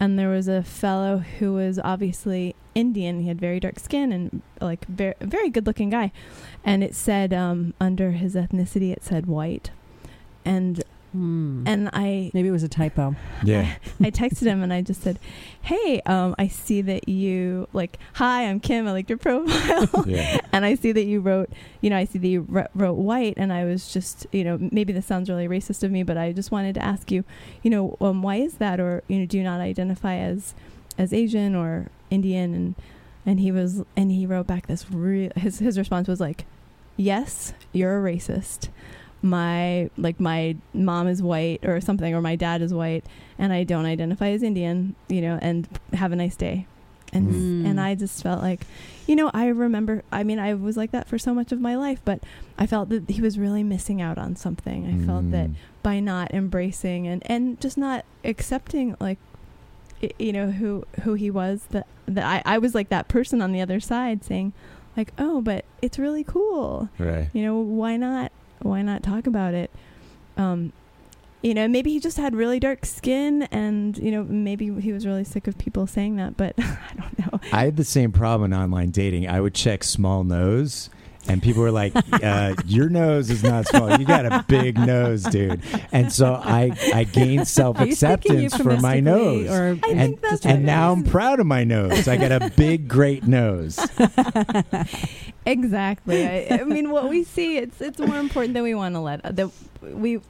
and there was a fellow who was obviously indian. He had very dark skin and like very very good looking guy and it said um under his ethnicity it said white. And Hmm. and I Maybe it was a typo. Yeah. I texted him and I just said, "Hey, um, I see that you like, hi, I'm Kim. I like your profile, Yeah. and I see that you wrote, you know, I see that you wr- wrote white, and I was just, you know, maybe this sounds really racist of me, but I just wanted to ask you, you know, um, why is that, or you know, do you not identify as as Asian or Indian?" And and he was, and he wrote back this real. His his response was like, "Yes, you're a racist." My like my mom is white or something or my dad is white and I don't identify as Indian, you know, and have a nice day. And Mm. and I just felt like, you know, I remember I mean, I was like that for so much of my life, but I felt that he was really missing out on something. I felt that Mm. by not embracing and and just not accepting like you know who who he was that that I I was like that person on the other side saying like, "Oh, but it's really cool." Right. you know why not why not talk about it um you know maybe he just had really dark skin and you know maybe he was really sick of people saying that but i don't know I had the same problem in online dating. I would check small nose, and people were like, uh, "Your nose is not small. You got a big nose, dude." And so I I gained self Are you speaking acceptance for my nose. Or I and think that's and now I'm proud of my nose. I got a big, great nose. exactly I, I mean what we see it's it's more important than we want to let that we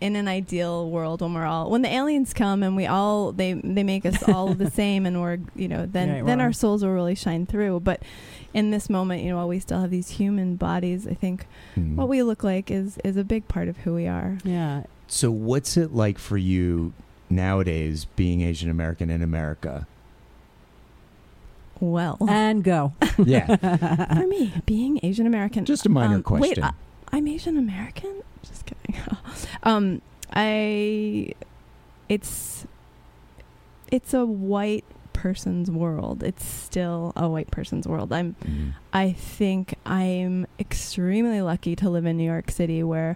in an ideal world when we're all when the aliens come and we all they they make us all the same and we're you know then then wow. our souls will really shine through but in this moment you know while we still have these human bodies i think Hmm. what we look like is is a big part of who we are yeah, So, what's it like for you nowadays being Asian American in America? well and go. Yeah, for me being asian american just a minor um, question. wait I, i'm asian american just kidding um i it's it's a white person's world it's still a white person's world i'm Mhm. I think I'm extremely lucky to live in New York City where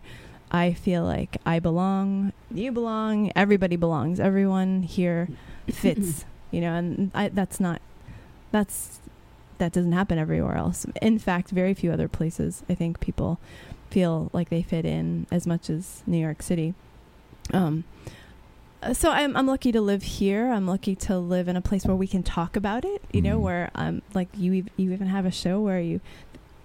I feel like I belong, you belong, everybody belongs. Everyone here fits, you know, and I, that's not, that's, that doesn't happen everywhere else. In fact, very few other places, I think people feel like they fit in as much as New York City. Um, so I'm I'm lucky to live here. I'm lucky to live in a place where we can talk about it. You know, Mhm. where um like you you even have a show where you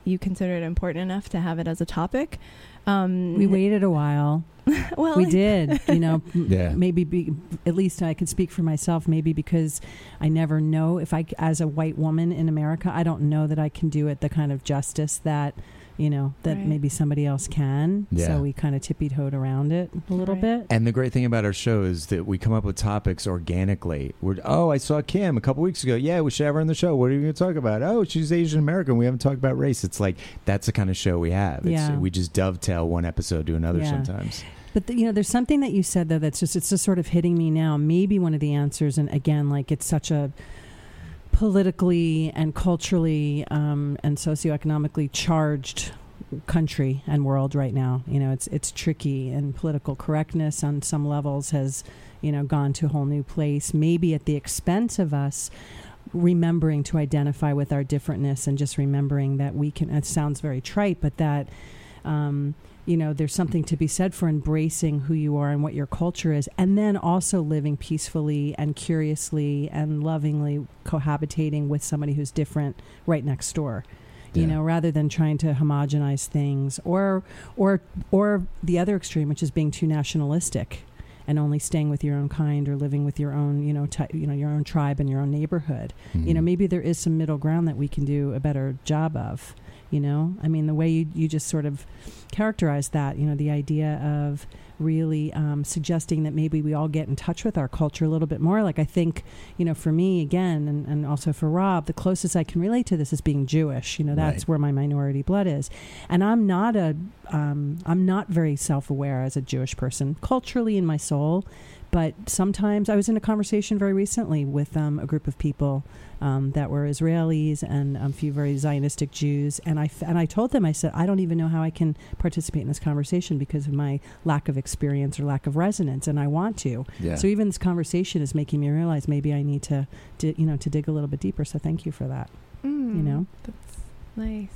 you consider it important enough to have it as a topic. Um, We waited a while. well, we did you know Yeah. maybe be, at least i can speak for myself maybe because i never know if I, as a white woman in america i don't know that i can do it the kind of justice that you know that Right. maybe somebody else can Yeah. so we kind of tippy-toed around it a little Right. bit And the great thing about our show is that we come up with topics organically. We're oh, I saw Kim a couple weeks ago. Yeah, we should have her on the show. What are you going to talk about? Oh, she's Asian American. We haven't talked about race. It's like that's the kind of show we have. It's, Yeah. We just dovetail one episode to another Yeah. sometimes. But the, you know, there's something that you said though that's just it's just sort of hitting me now. Maybe one of the answers, and again, like it's such a politically and culturally um, and socioeconomically charged country and world right now. You know, it's it's tricky, and political correctness on some levels has you know gone to a whole new place. Maybe at the expense of us remembering to identify with our differentness and just remembering that we can. It sounds very trite, but that. Um, you know, there's something to be said for embracing who you are and what your culture is, and then also living peacefully and curiously and lovingly cohabitating with somebody who's different right next door. You Yeah. know, rather than trying to homogenize things, or or or the other extreme, which is being too nationalistic and only staying with your own kind or living with your own, you know, ty- you know, your own tribe and your own neighborhood you know Mhm. maybe there is some middle ground that we can do a better job of you know? I mean the way you, you just sort of characterize that you know the idea of really um, suggesting that maybe we all get in touch with our culture a little bit more. Like i think you know for me again and, and also for rob the closest i can relate to this is being jewish. You know that's Right. where my minority blood is. And i'm not a um, i'm not very self-aware as a jewish person culturally in my soul but sometimes I was in a conversation very recently with um, a group of people um, that were Israelis and a few very Zionistic Jews, and I f- and I told them I said I don't even know how I can participate in this conversation because of my lack of experience or lack of resonance, and I want to. yeah. So even this conversation is making me realize maybe I need to, di- you know, to dig a little bit deeper. So thank you for that. Mm, You know, that's nice.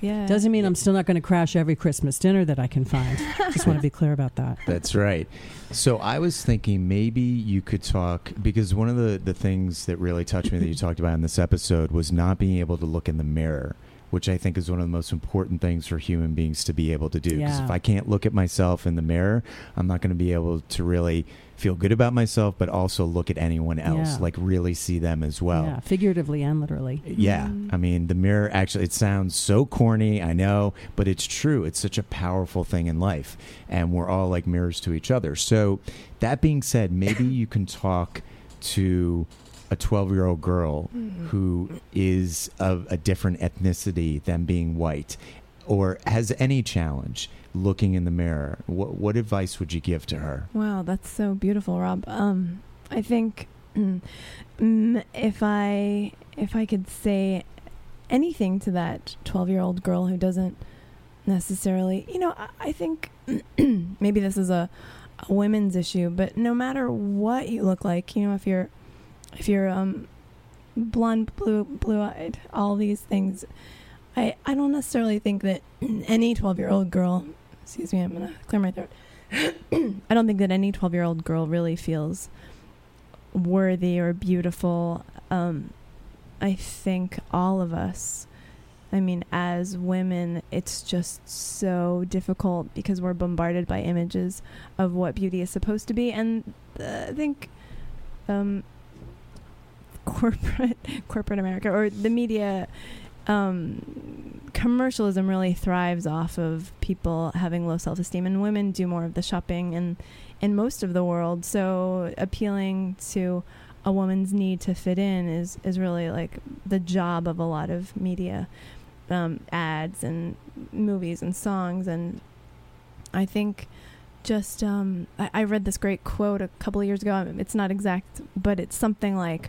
Yeah. Doesn't mean I'm still not going to crash every Christmas dinner that I can find. Just want to be clear about that. That's right. So I was thinking maybe you could talk because one of the, the things that really touched me that you talked about in this episode was not being able to look in the mirror, which I think is one of the most important things for human beings to be able to do. Because Yeah. if I can't look at myself in the mirror, I'm not going to be able to really feel good about myself, but also look at anyone else, Yeah. like really see them as well. yeah, figuratively and literally. Yeah. Mm. I mean, the mirror actually, it sounds so corny, I know, but it's true. It's such a powerful thing in life. And we're all like mirrors to each other. So, that being said, maybe you can talk to a 12 year old girl who is of a different ethnicity than being white or has any challenge looking in the mirror. What, what advice would you give to her? Wow, that's so beautiful, Rob. Um, I think mm, if I if I could say anything to that twelve year old girl who doesn't necessarily, you know, I, I think maybe this is a, a women's issue, but no matter what you look like, you know, if you're if you're um blonde, blue, blue eyed, all these things, I I don't necessarily think that any twelve year old girl. Excuse me, I'm gonna clear my throat. I don't think that any 12 year old girl really feels worthy or beautiful. Um, I think all of us, I mean, as women, it's just so difficult because we're bombarded by images of what beauty is supposed to be. And uh, I think um, corporate, corporate America or the media um, commercialism really thrives off of people having low self esteem, and women do more of the shopping and in most of the world. So appealing to a woman's need to fit in is is really like the job of a lot of media um, ads and movies and songs, and I think. Just, um, I, I read this great quote a couple of years ago. It's not exact, but it's something like,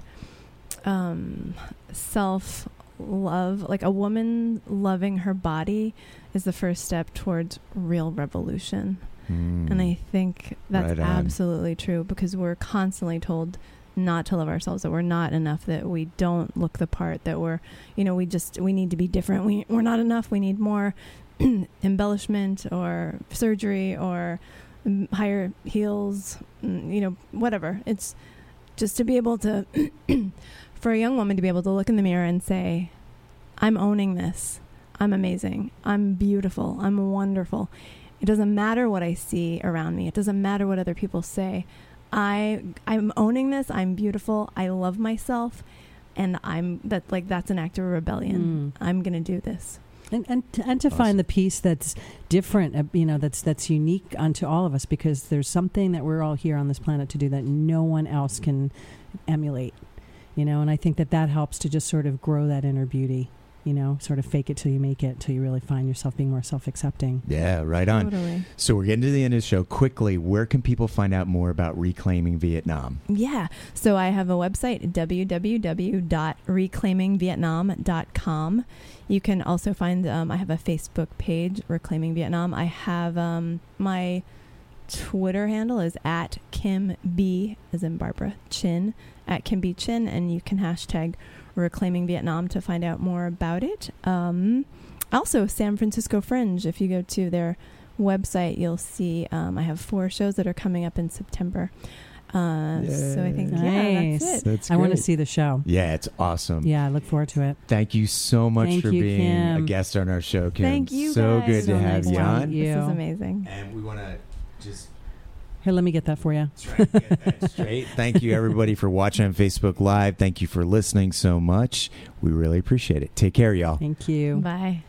um, self love like a woman loving her body is the first step towards real revolution. And Mm. i think that's Right absolutely true because we're constantly told not to love ourselves that we're not enough that we don't look the part that we're you know we just we need to be different. We, we're not enough. We need more embellishment or surgery or mm, higher heels mm, you know whatever. It's just to be able to for a young woman to be able to look in the mirror and say i'm owning this. I'm amazing. I'm beautiful. I'm wonderful. It doesn't matter what i see around me. It doesn't matter what other people say. I i'm owning this. I'm beautiful. I love myself. And i'm that like that's an act of rebellion. Mm. i'm gonna do this. And and to, and to Awesome. find the piece that's different, uh, you know, that's that's unique unto all of us, because there's something that we're all here on this planet to do that no one else can emulate, you know. And I think that that helps to just sort of grow that inner beauty, you know, sort of fake it till you make it, till you really find yourself being more self-accepting. Yeah, right on. totally So we're getting to the end of the show. Quickly, where can people find out more about reclaiming Vietnam? Yeah. So I have a website, www.reclaimingvietnam.com. You can also find, um, I have a Facebook page, Reclaiming Vietnam. I have um, my Twitter handle is at Kim B, as in Barbara Chinh, at Kim B Chinh, and you can hashtag Reclaiming Vietnam to find out more about it. Um, also, San Francisco Fringe, if you go to their website, you'll see um, I have four shows that are coming up in September. Uh, so I think, yeah, that's it. That's I want to see the show. Yeah, it's awesome. Yeah, I look forward to it. Thank you so much Thank for you, being a guest on our show, Kim. Thank you, So guys. good So to have you on. meet you. This is amazing. And we want to just Here, let me get that for you. try get that straight. Thank you, everybody, for watching on Facebook Live. Thank you for listening so much. We really appreciate it. Take care, y'all. Thank you. Bye.